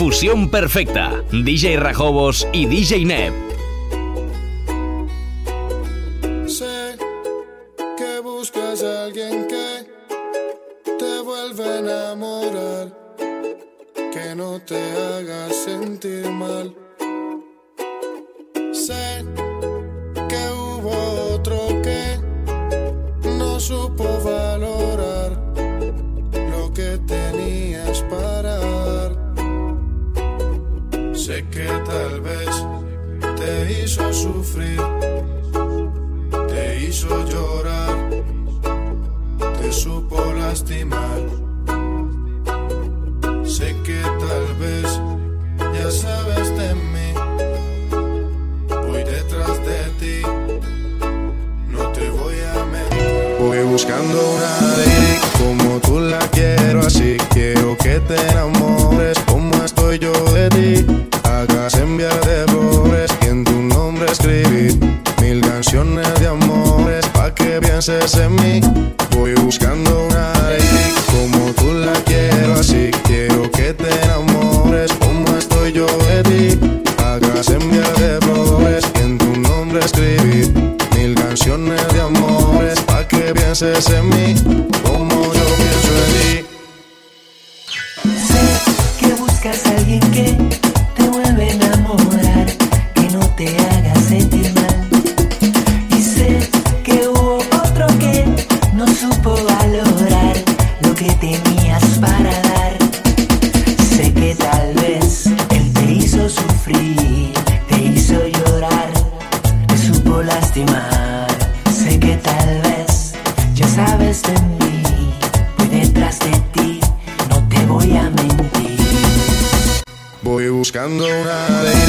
Fusión Perfecta, DJ Rajobos y DJ Neb. buscando una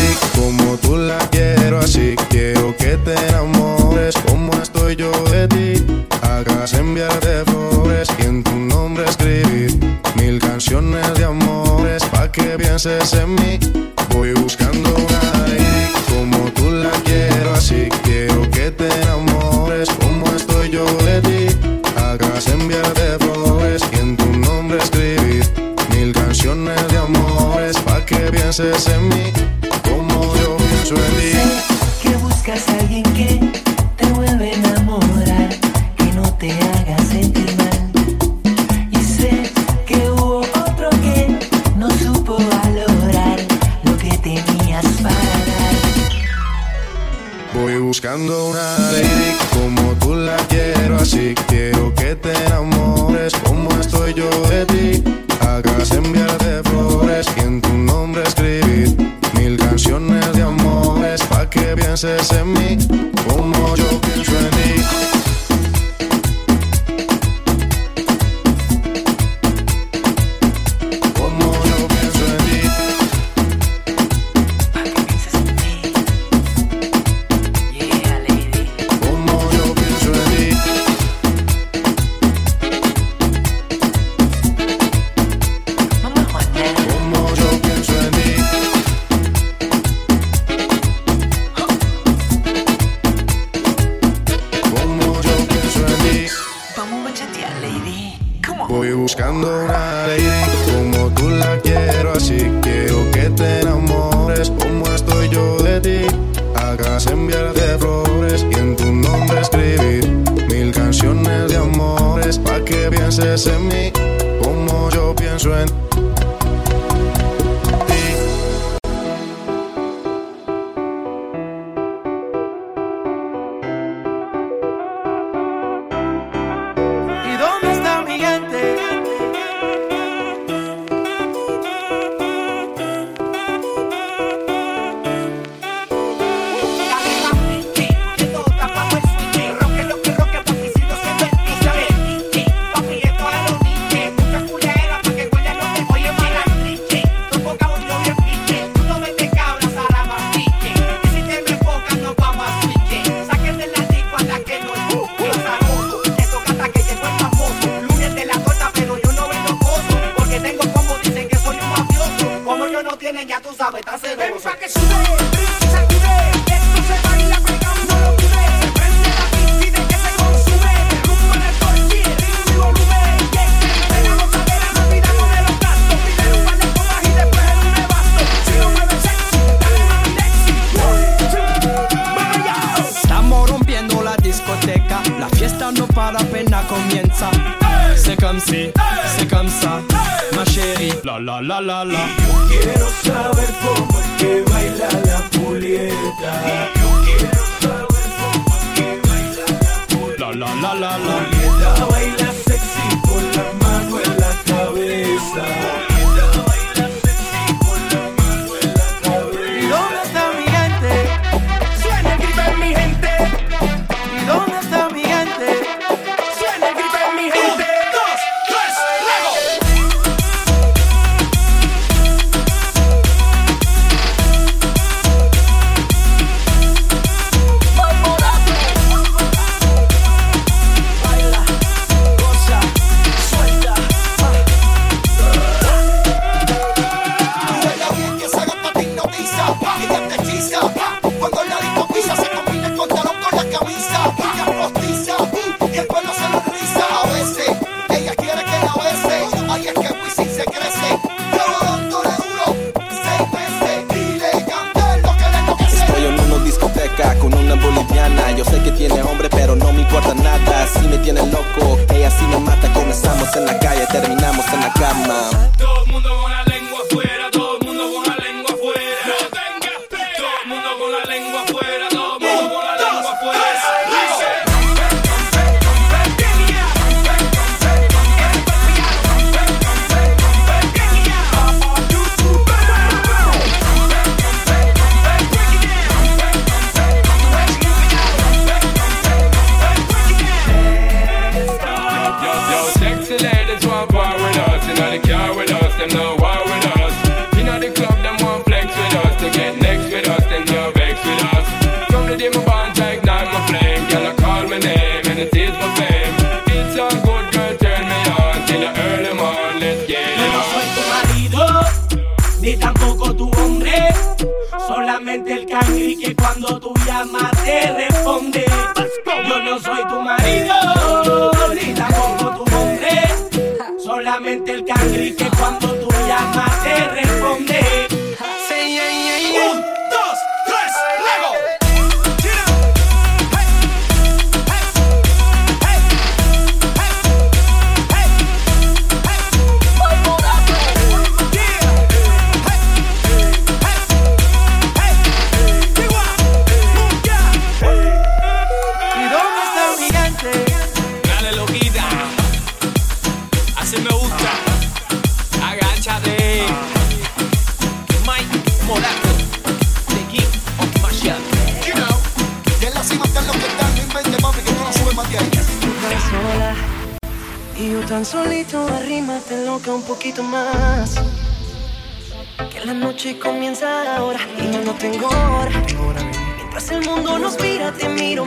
terminamos en la cama. Todo mundo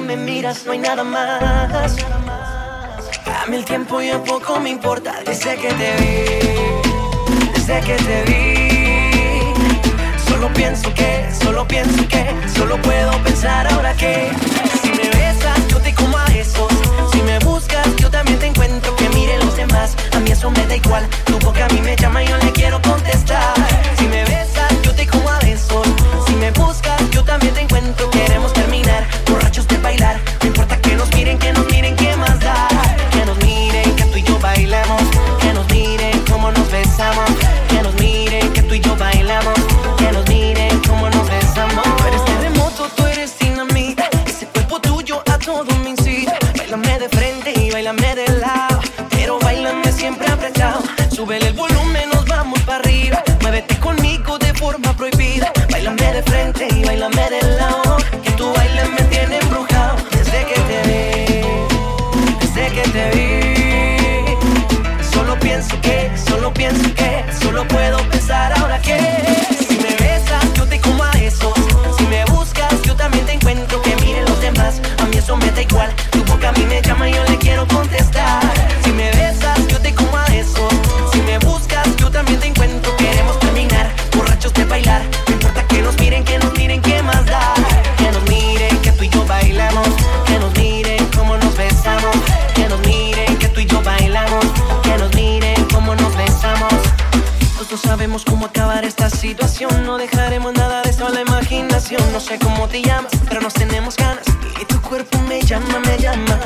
me miras no hay nada más. A mí el tiempo y ya poco me importa desde que te vi, desde que te vi. Solo pienso que, solo pienso que, solo puedo pensar ahora que. Si me besas, yo te como a besos. Si me buscas, yo también te encuentro. Que miren los demás, a mí eso me da igual. Tu boca a mí me llama y yo le quiero contestar. No dejaremos nada de eso a la imaginación. No sé cómo te llamas, pero nos tenemos ganas. Y tu cuerpo me llama, me llama.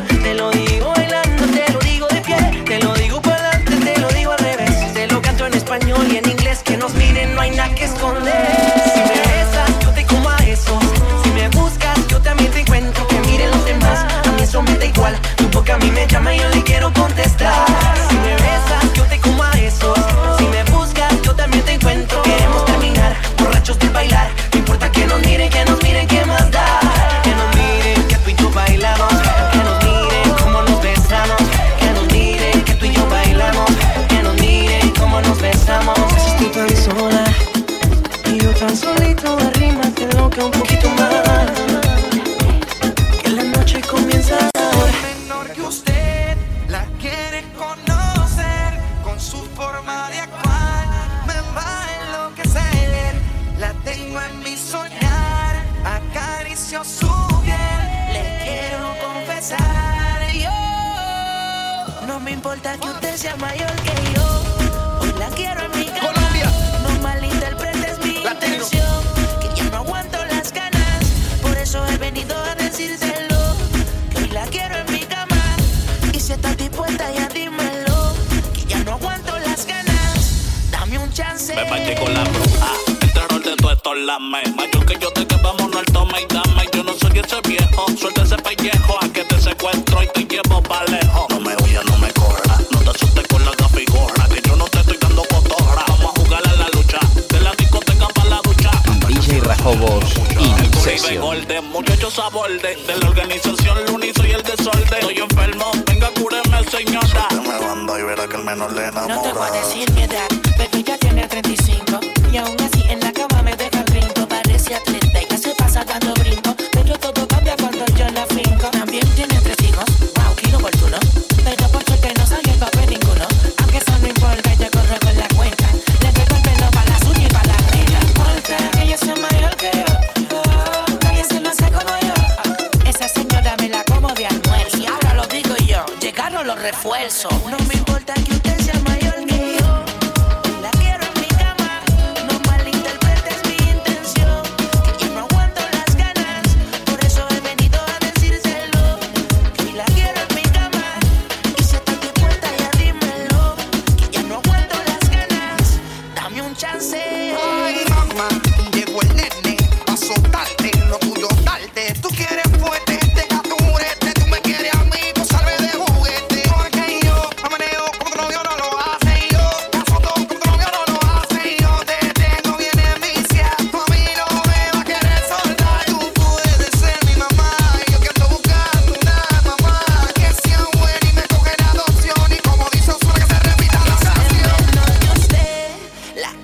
forma de actuar me va a enloquecer. La tengo en mi soñar, acaricio su piel, le quiero confesar. Yo no me importa que usted sea mayor que yo. ti con la bruja. El terror de tu estos lames. Mayor que yo te que vamos al toma y dame. Yo no soy ese viejo. Suelta ese pellejo. A que te secuestro y te llevo pa' lejos. No me huyas, no me corras. No te asustes con la gafigorra. Que yo no te estoy dando cotorra. Vamos a jugar a la lucha. De la discoteca para la ducha. DJ Rajobos y orden, Muchachos a borde. De la organización lo Luni soy el desorden. Estoy enfermo. Venga, cúreme, señora. Se me banda y verá que el menor le enamora. No te voy a decir mi edad. 75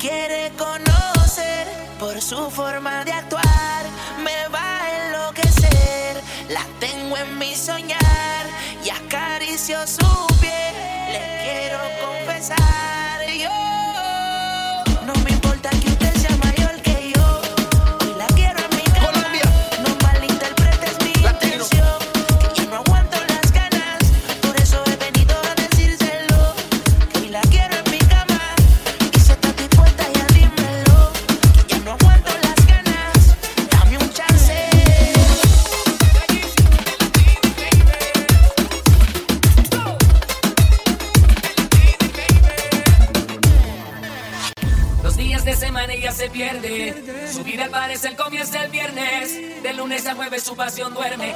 quiere conocer por su forma de actuar. pasión duerme.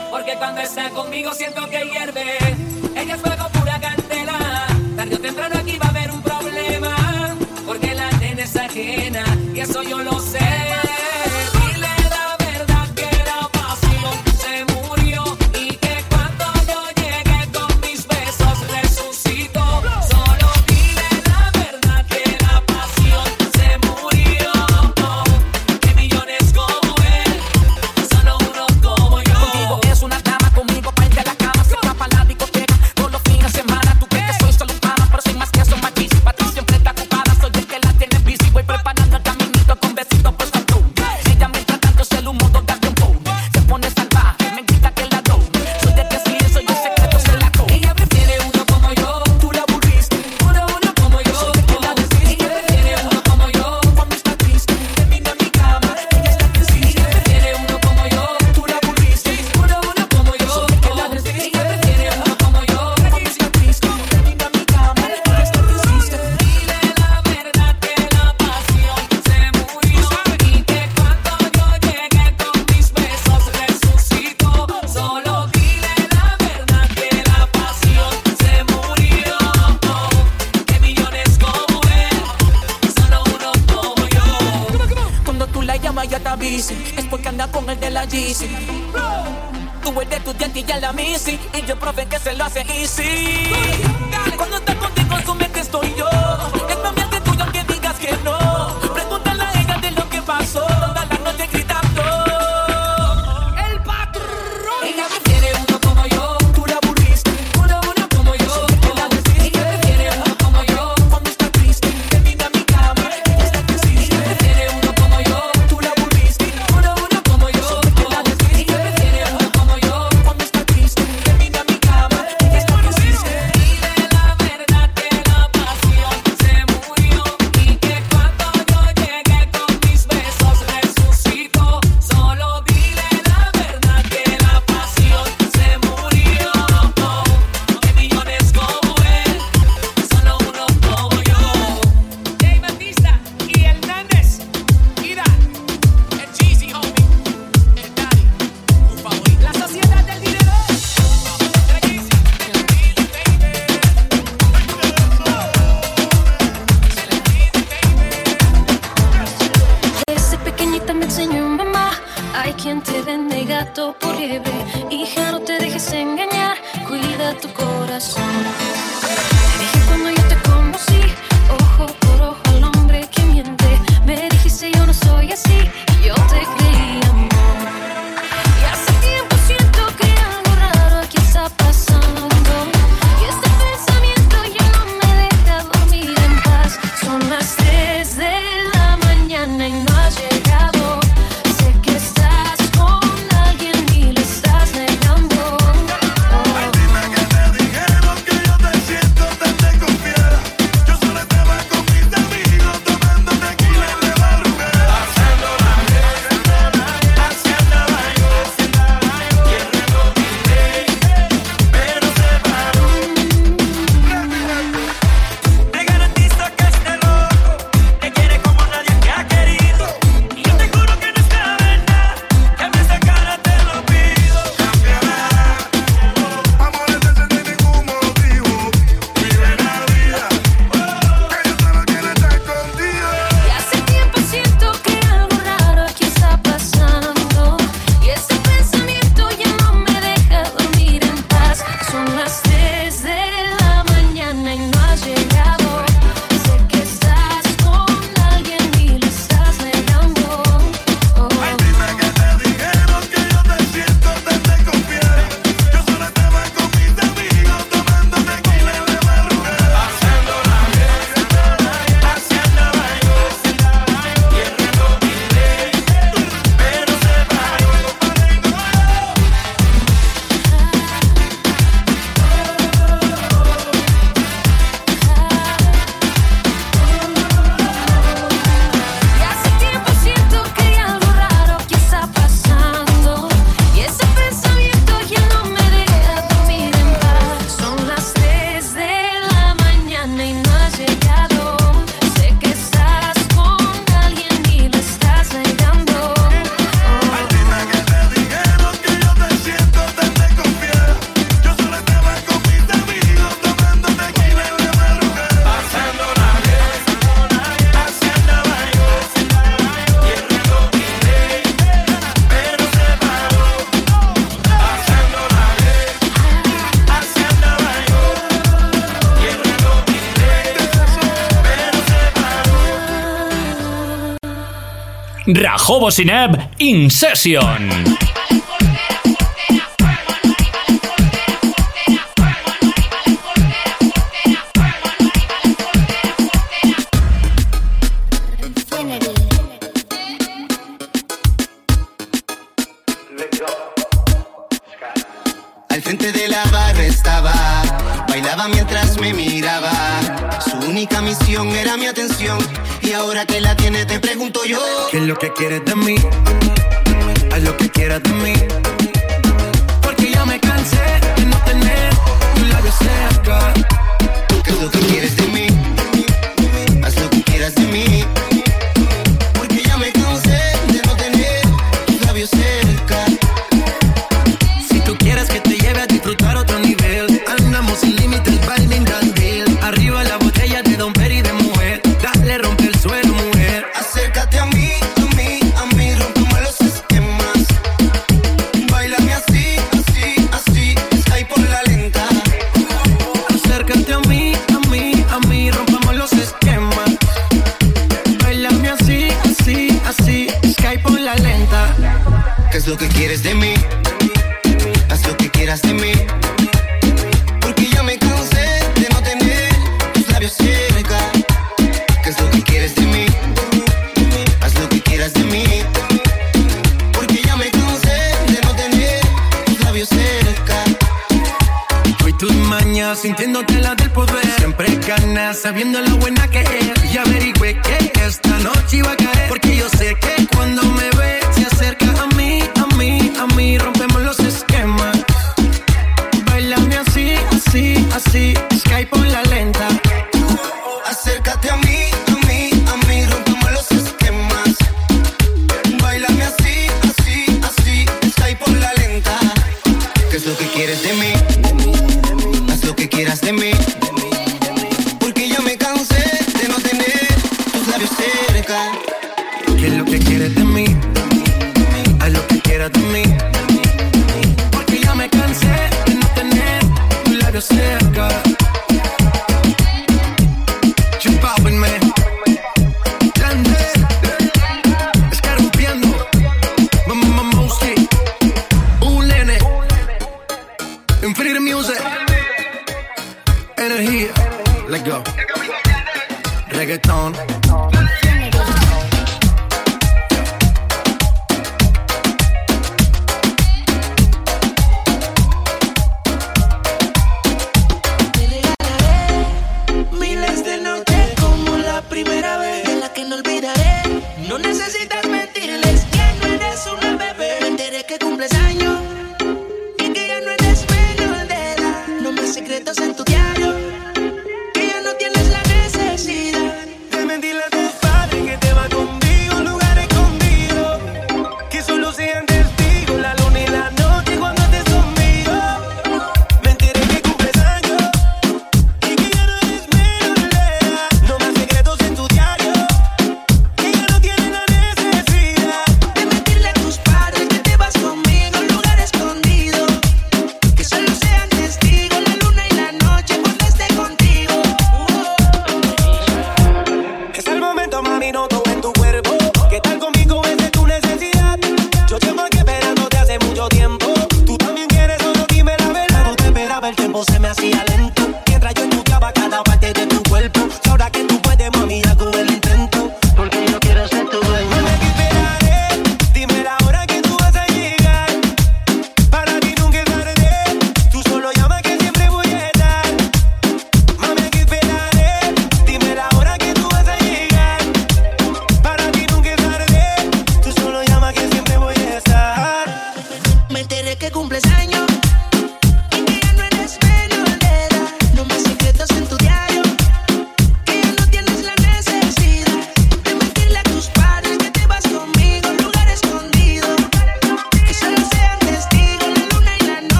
es porque anda con el de la GC. Tú eres estudiante y ya la misi, y yo profe que se lo hace easy. Cuando está contigo, asume que estoy yo. Es Jobo Sineb In Session. Y ahora que la tienes te pregunto yo ¿Qué es lo que quieres de mí? Haz lo que quieras de mí Porque ya me cansé de no tener tus labios cerca Tú que lo que quieres quieres de mí, haz lo que quieras de mí. Porque yo me cansé de no tener tus labios cerca. ¿Qué es lo que quieres de mí? Haz lo que quieras de mí. Porque yo me cansé de no tener tus labios cerca. Hoy tus mañas sintiéndote la del poder. Siempre ganas sabiendo lo bueno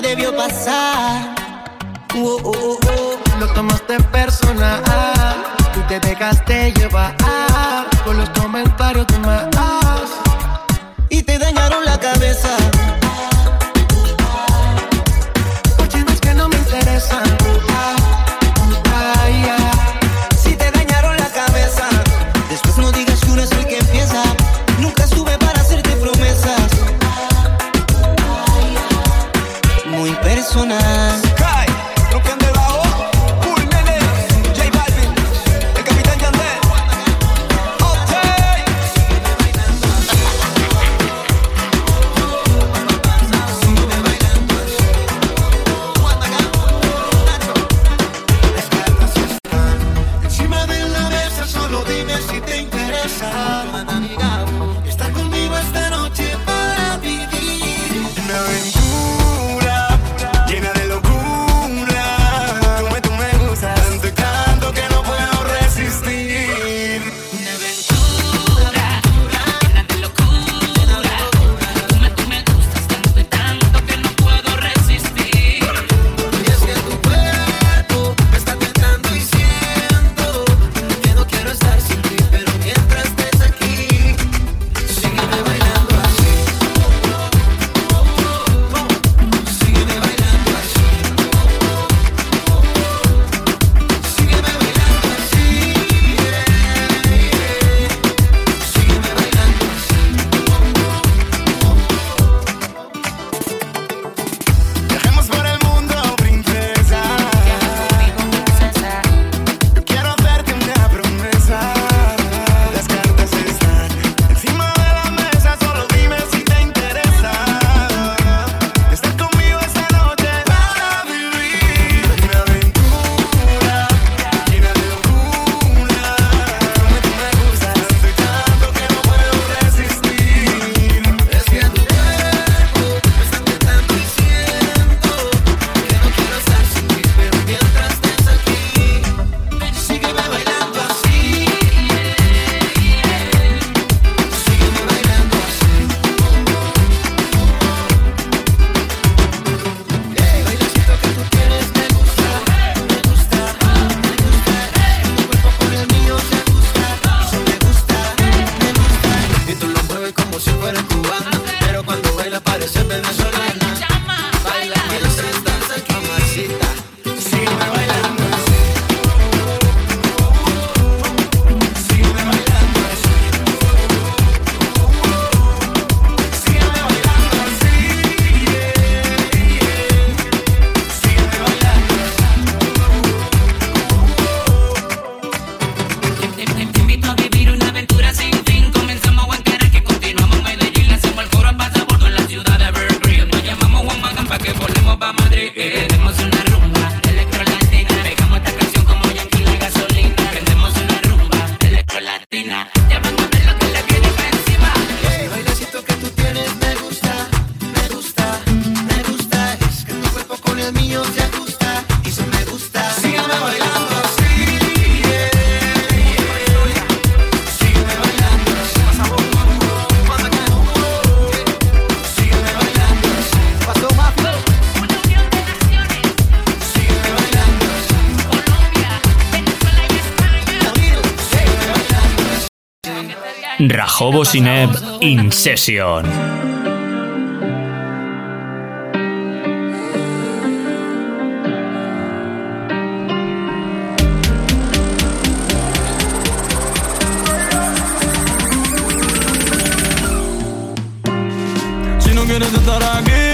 debió pasar. Oh, oh, oh, lo tomaste personal, tú te dejaste llevar por los comentarios de más y te dañaron la cabeza. Sineb in session. Si no quieres estar aquí.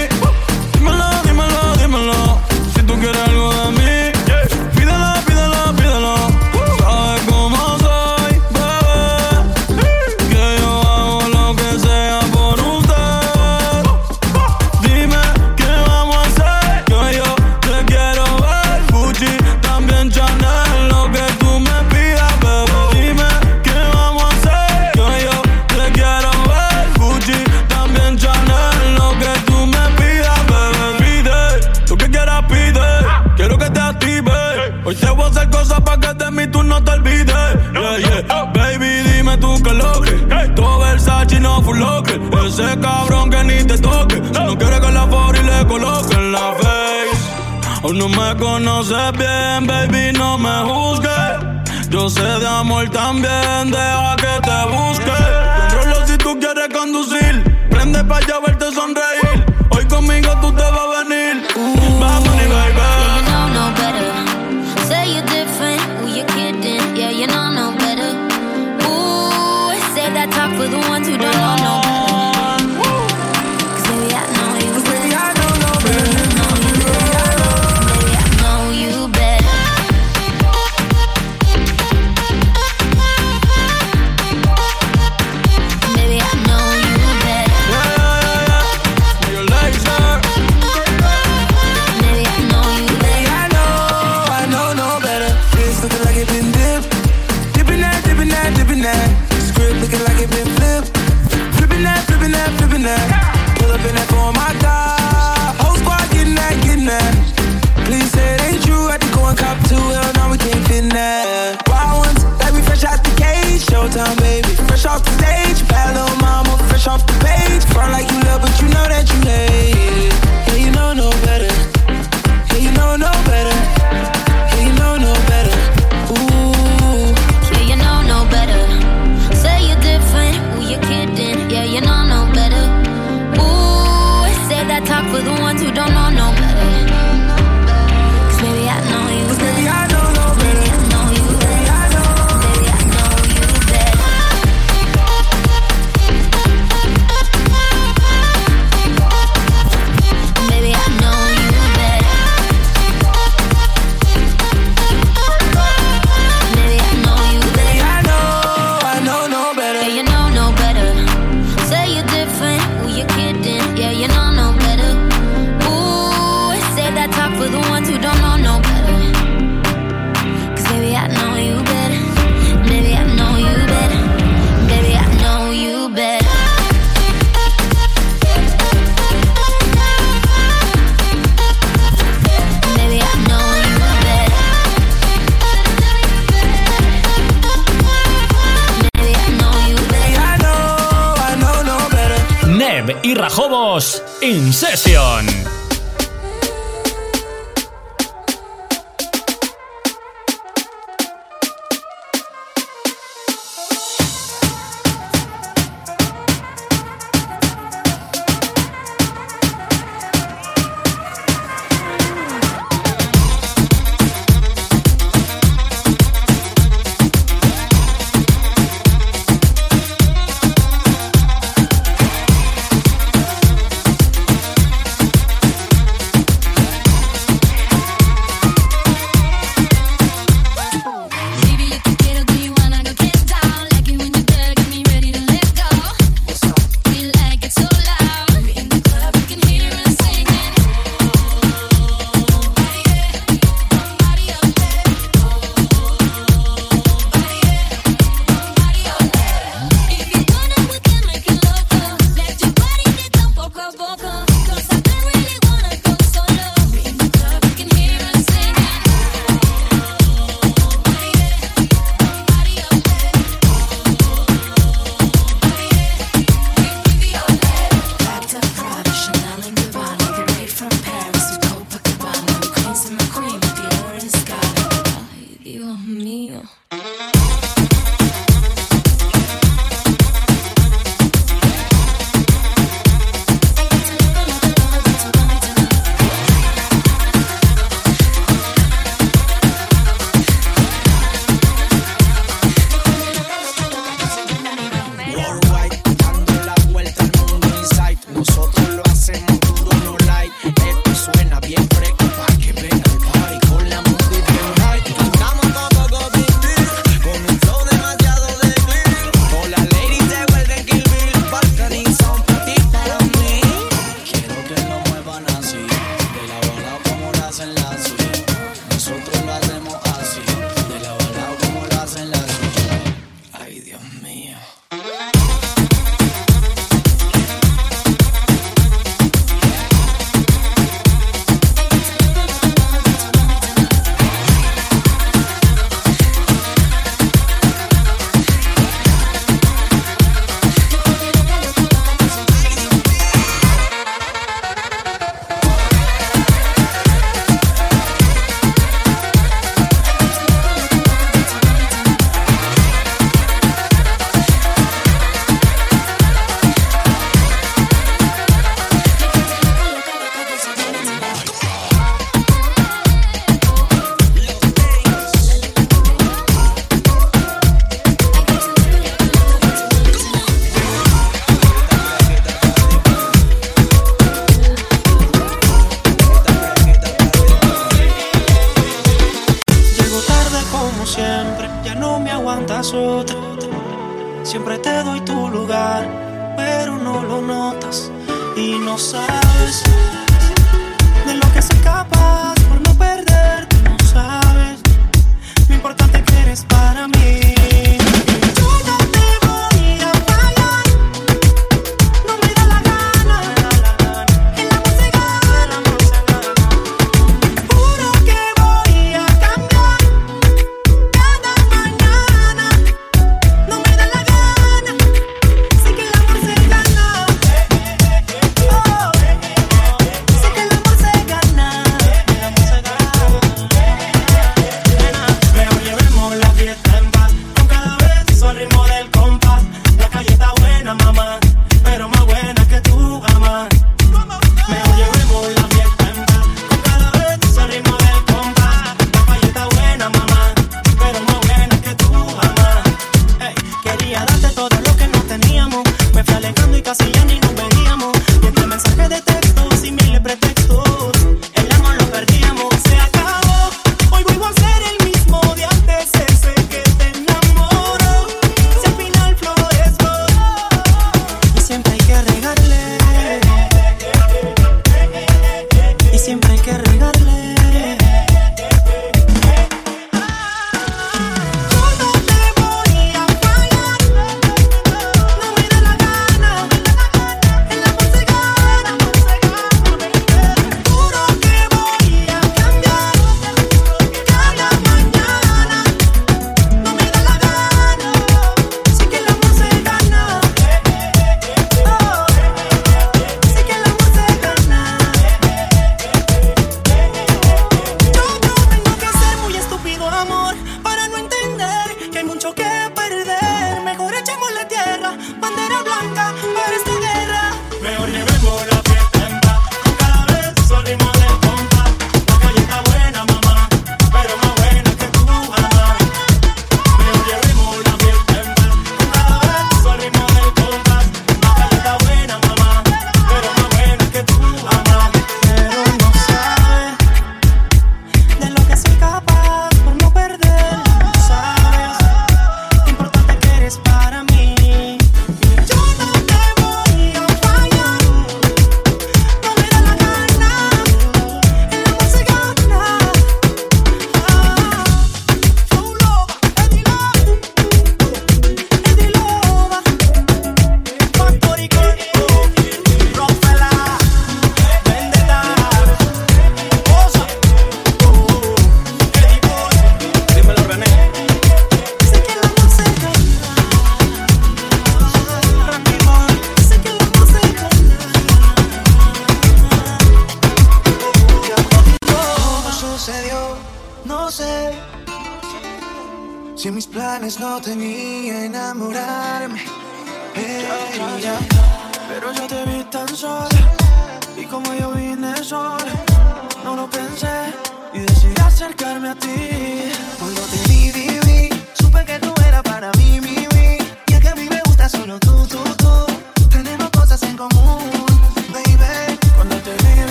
conoces bien, baby, no me juzgues. Yo sé de amor también, deja que te busque. Controlo si tú quieres conducir, prende pa' ya verte sonreír. Hoy conmigo tú te vas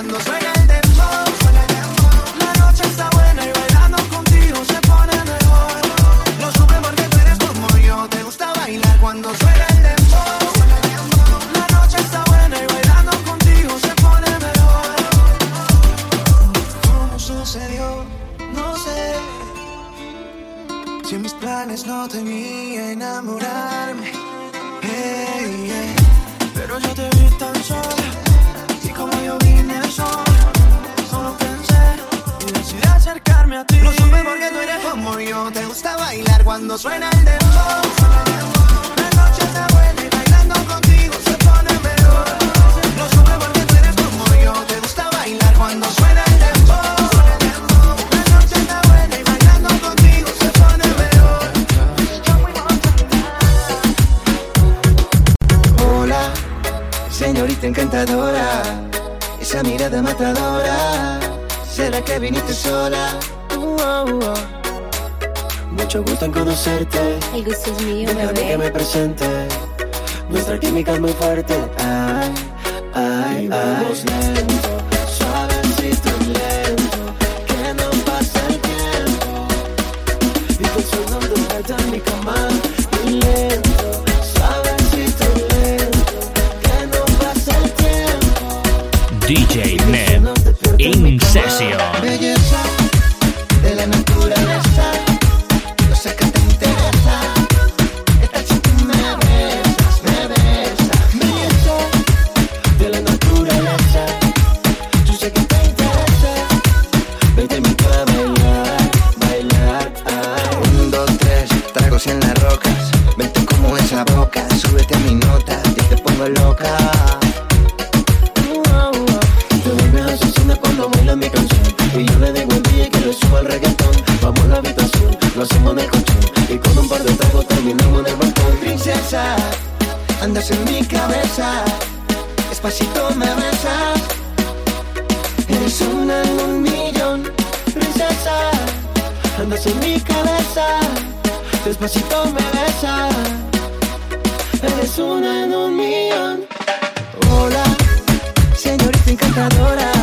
cuando suena le. Vamos a la habitación, lo hacemos en el colchón. Y con un par de tragos terminamos en el balcón. Princesa, andas en mi cabeza. Despacito me besas. Eres una en un millón. Princesa, andas en mi cabeza. Despacito me besas. Eres una en un millón. Hola, señorita encantadora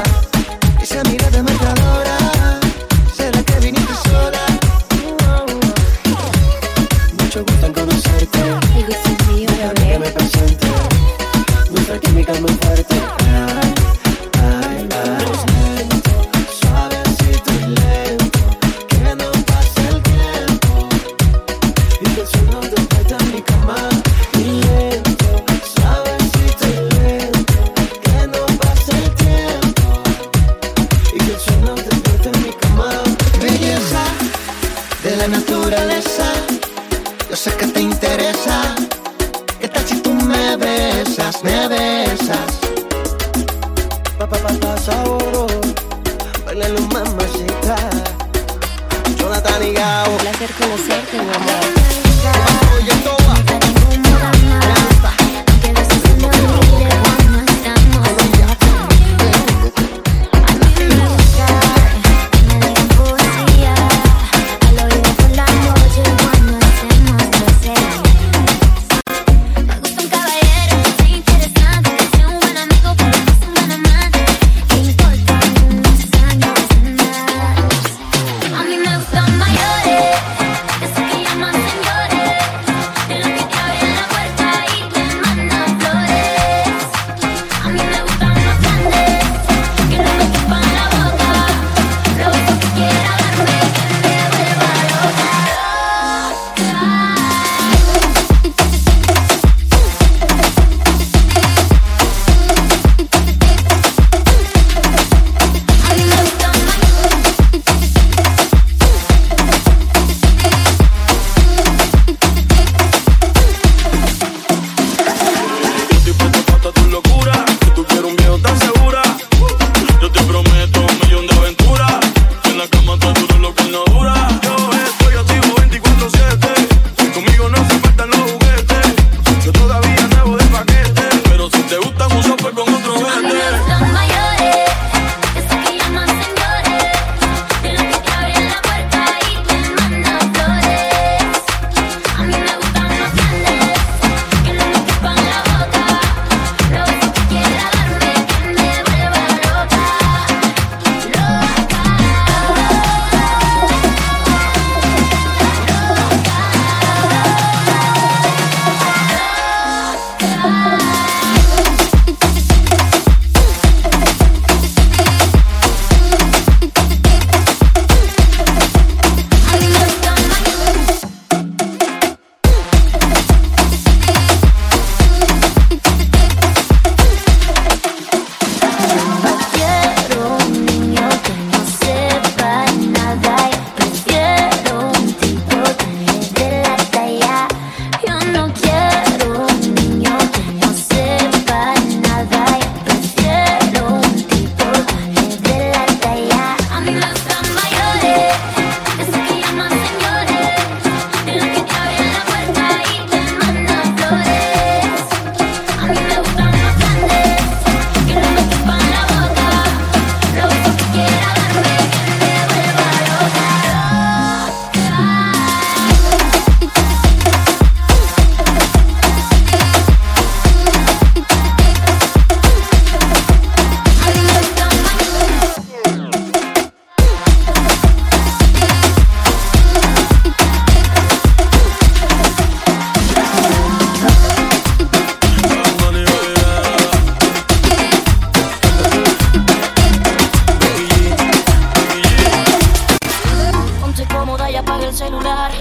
celular.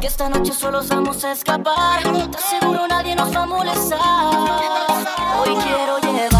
Que esta noche solos vamos a escapar. Te aseguro nadie nos va a molestar. Hoy quiero llegar.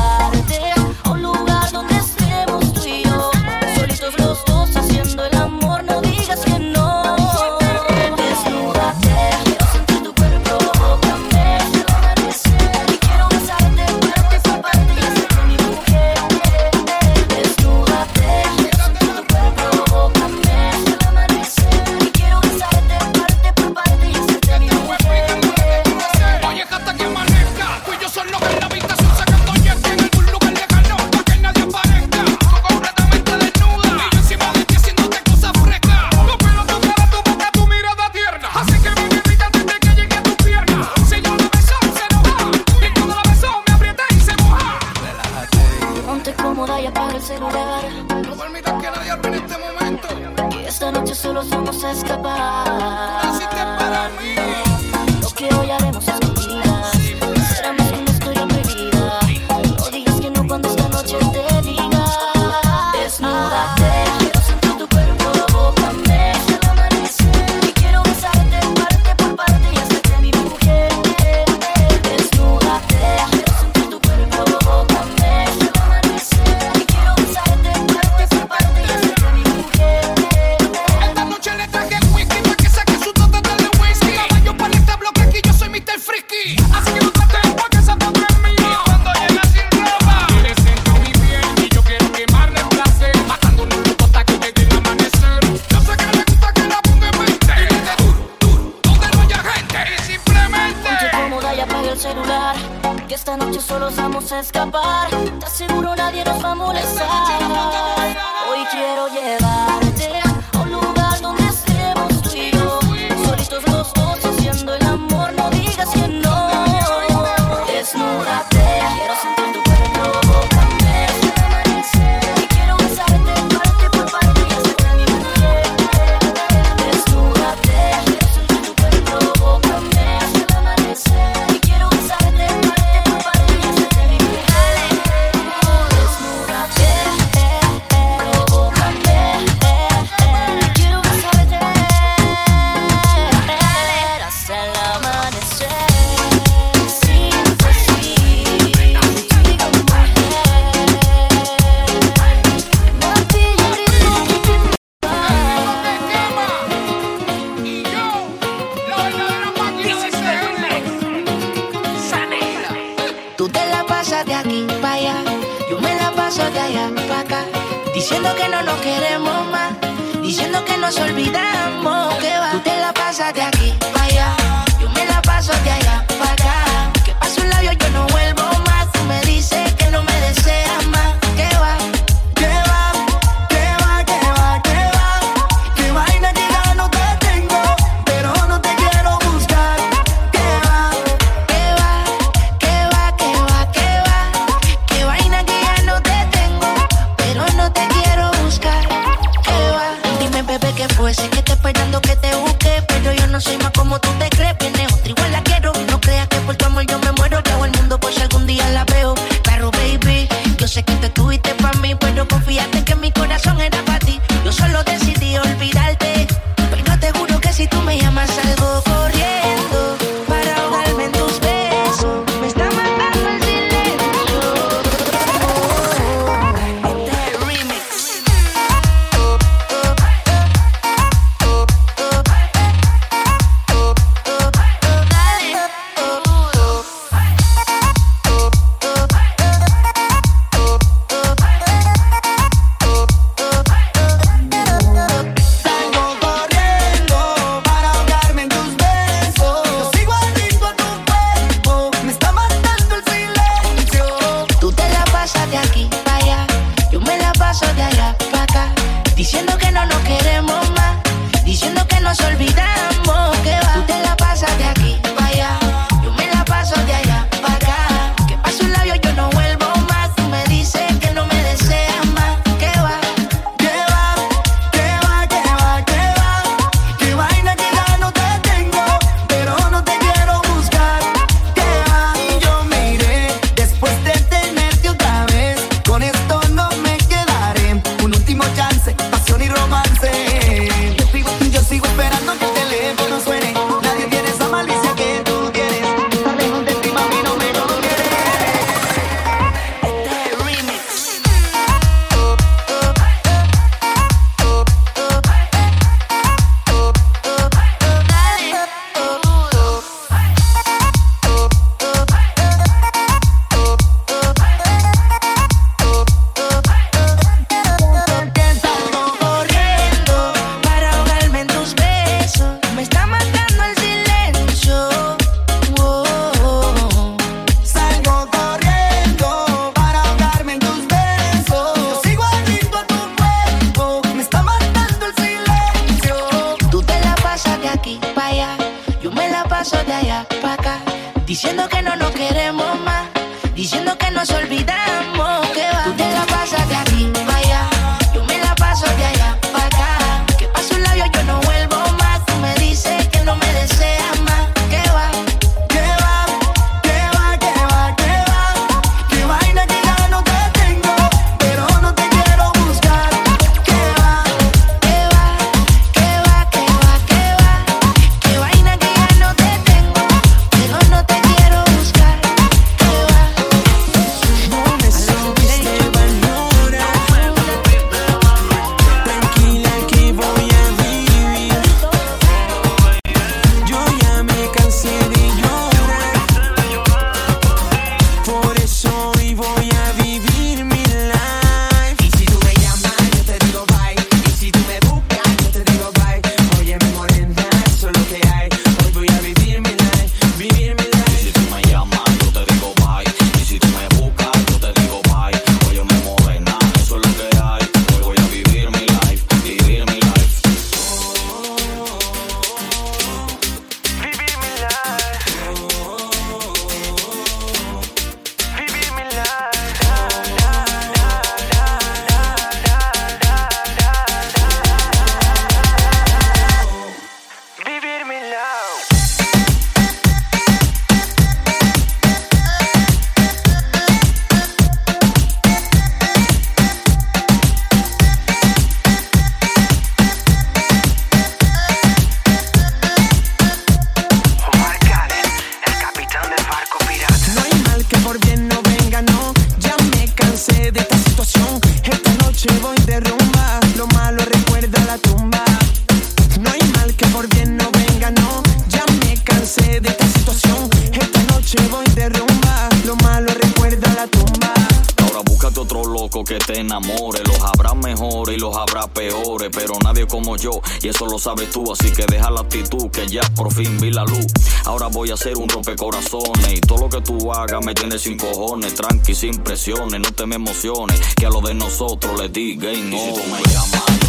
sabes tú, así que deja la actitud que ya por fin vi la luz. Ahora voy a hacer un rompecorazones y todo lo que tú hagas me tiene sin cojones. Tranqui, sin presiones, no te me emociones, que a lo de nosotros le digan no. Si tú me llamas,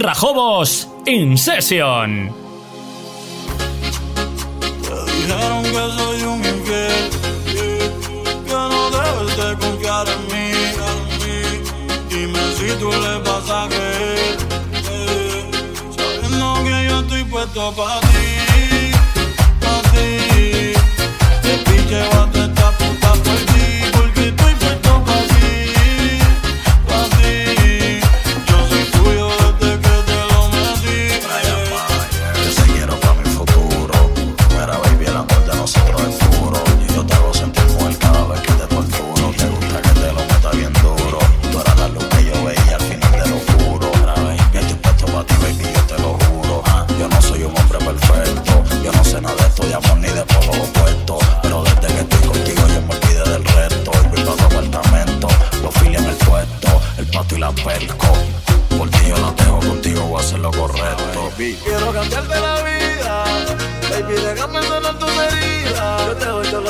Rajobos In Session. Te que no debes confiar en mí. Si tú le que yo estoy puesto ti, ti. Te esta puta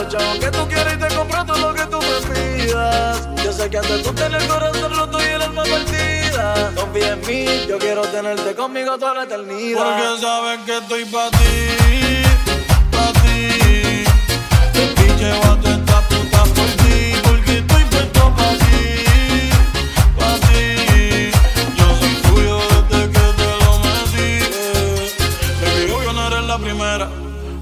muchacha, aunque tú quieras y te compro todo lo que tú me pidas. Yo sé que antes tú tenías el corazón roto y el alma partida. Confía en mí, yo quiero tenerte conmigo toda la eternidad. Porque sabes que estoy para ti, para ti. Y llevo a tu esta puta por ti, porque estoy puesto para ti. pa' ti Yo soy tuyo desde que te lo metí Te digo que no eres la primera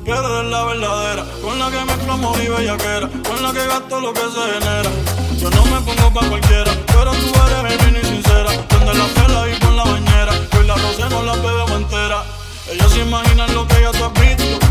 pero es la verdadera la que me plomo mi bellaquera, con la que gasto lo que se genera. Yo no me pongo pa' cualquiera, pero tú eres baby y sincera. Donde la pela y con la bañera, pues la rosé no la bebemos entera. Ellos se imaginan lo que ya tú has visto.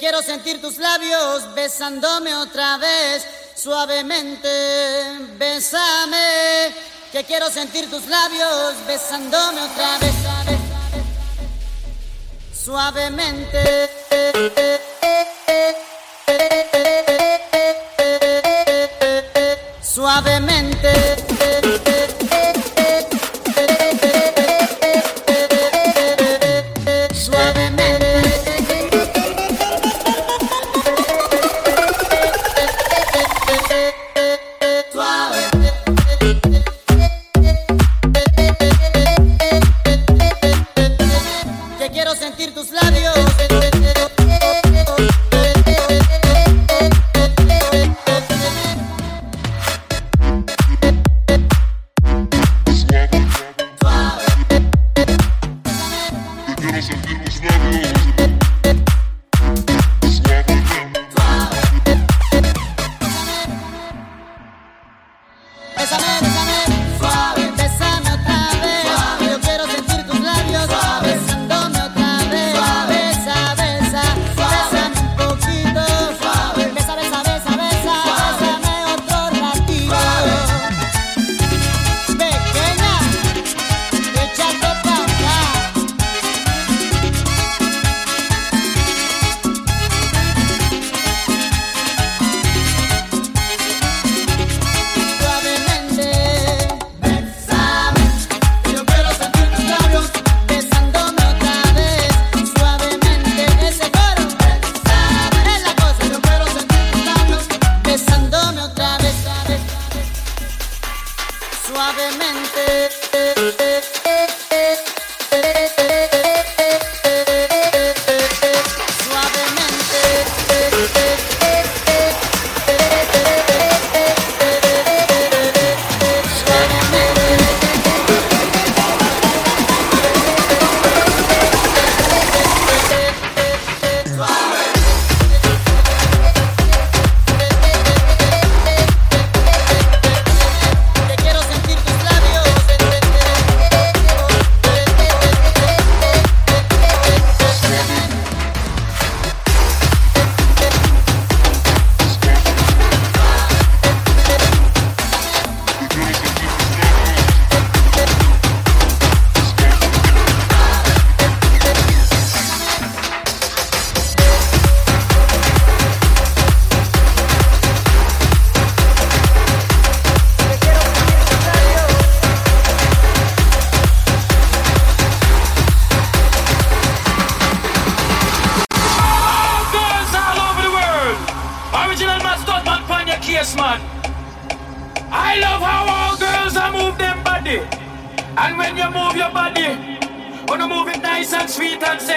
quiero sentir tus labios besándome otra vez suavemente. Bésame, que quiero sentir tus labios besándome otra vez suavemente.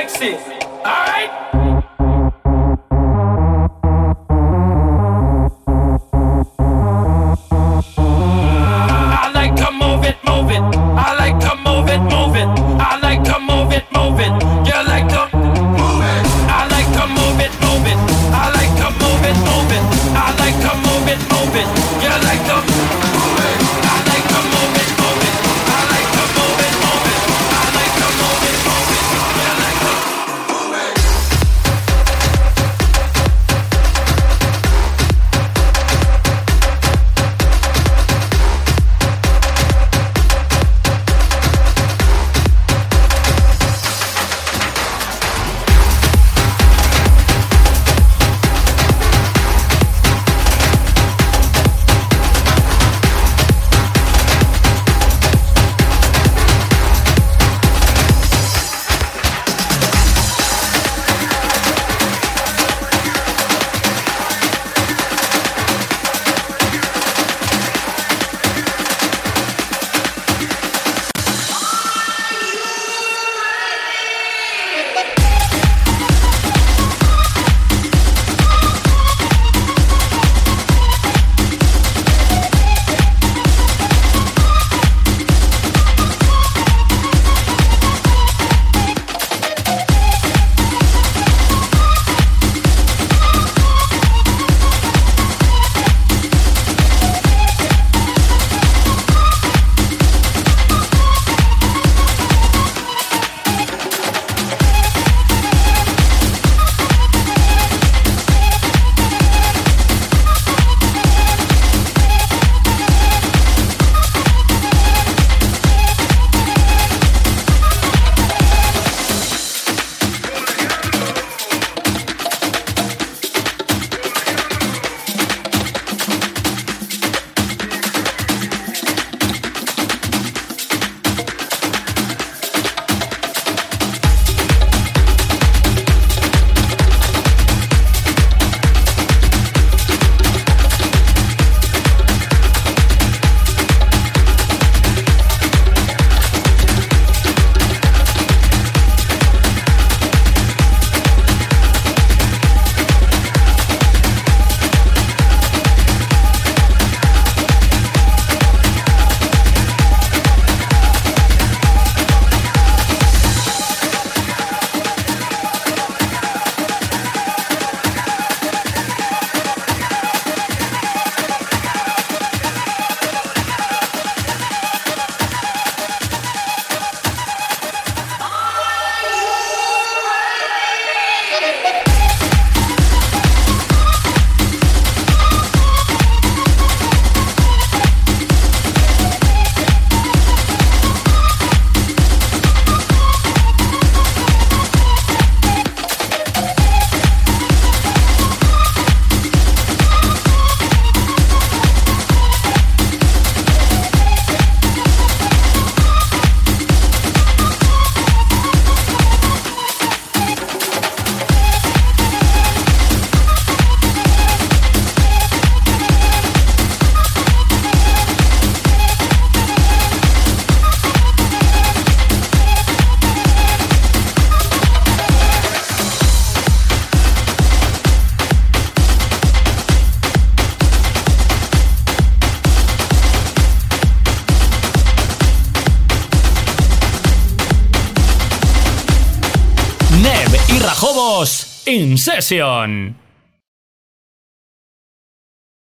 Sexy. Session.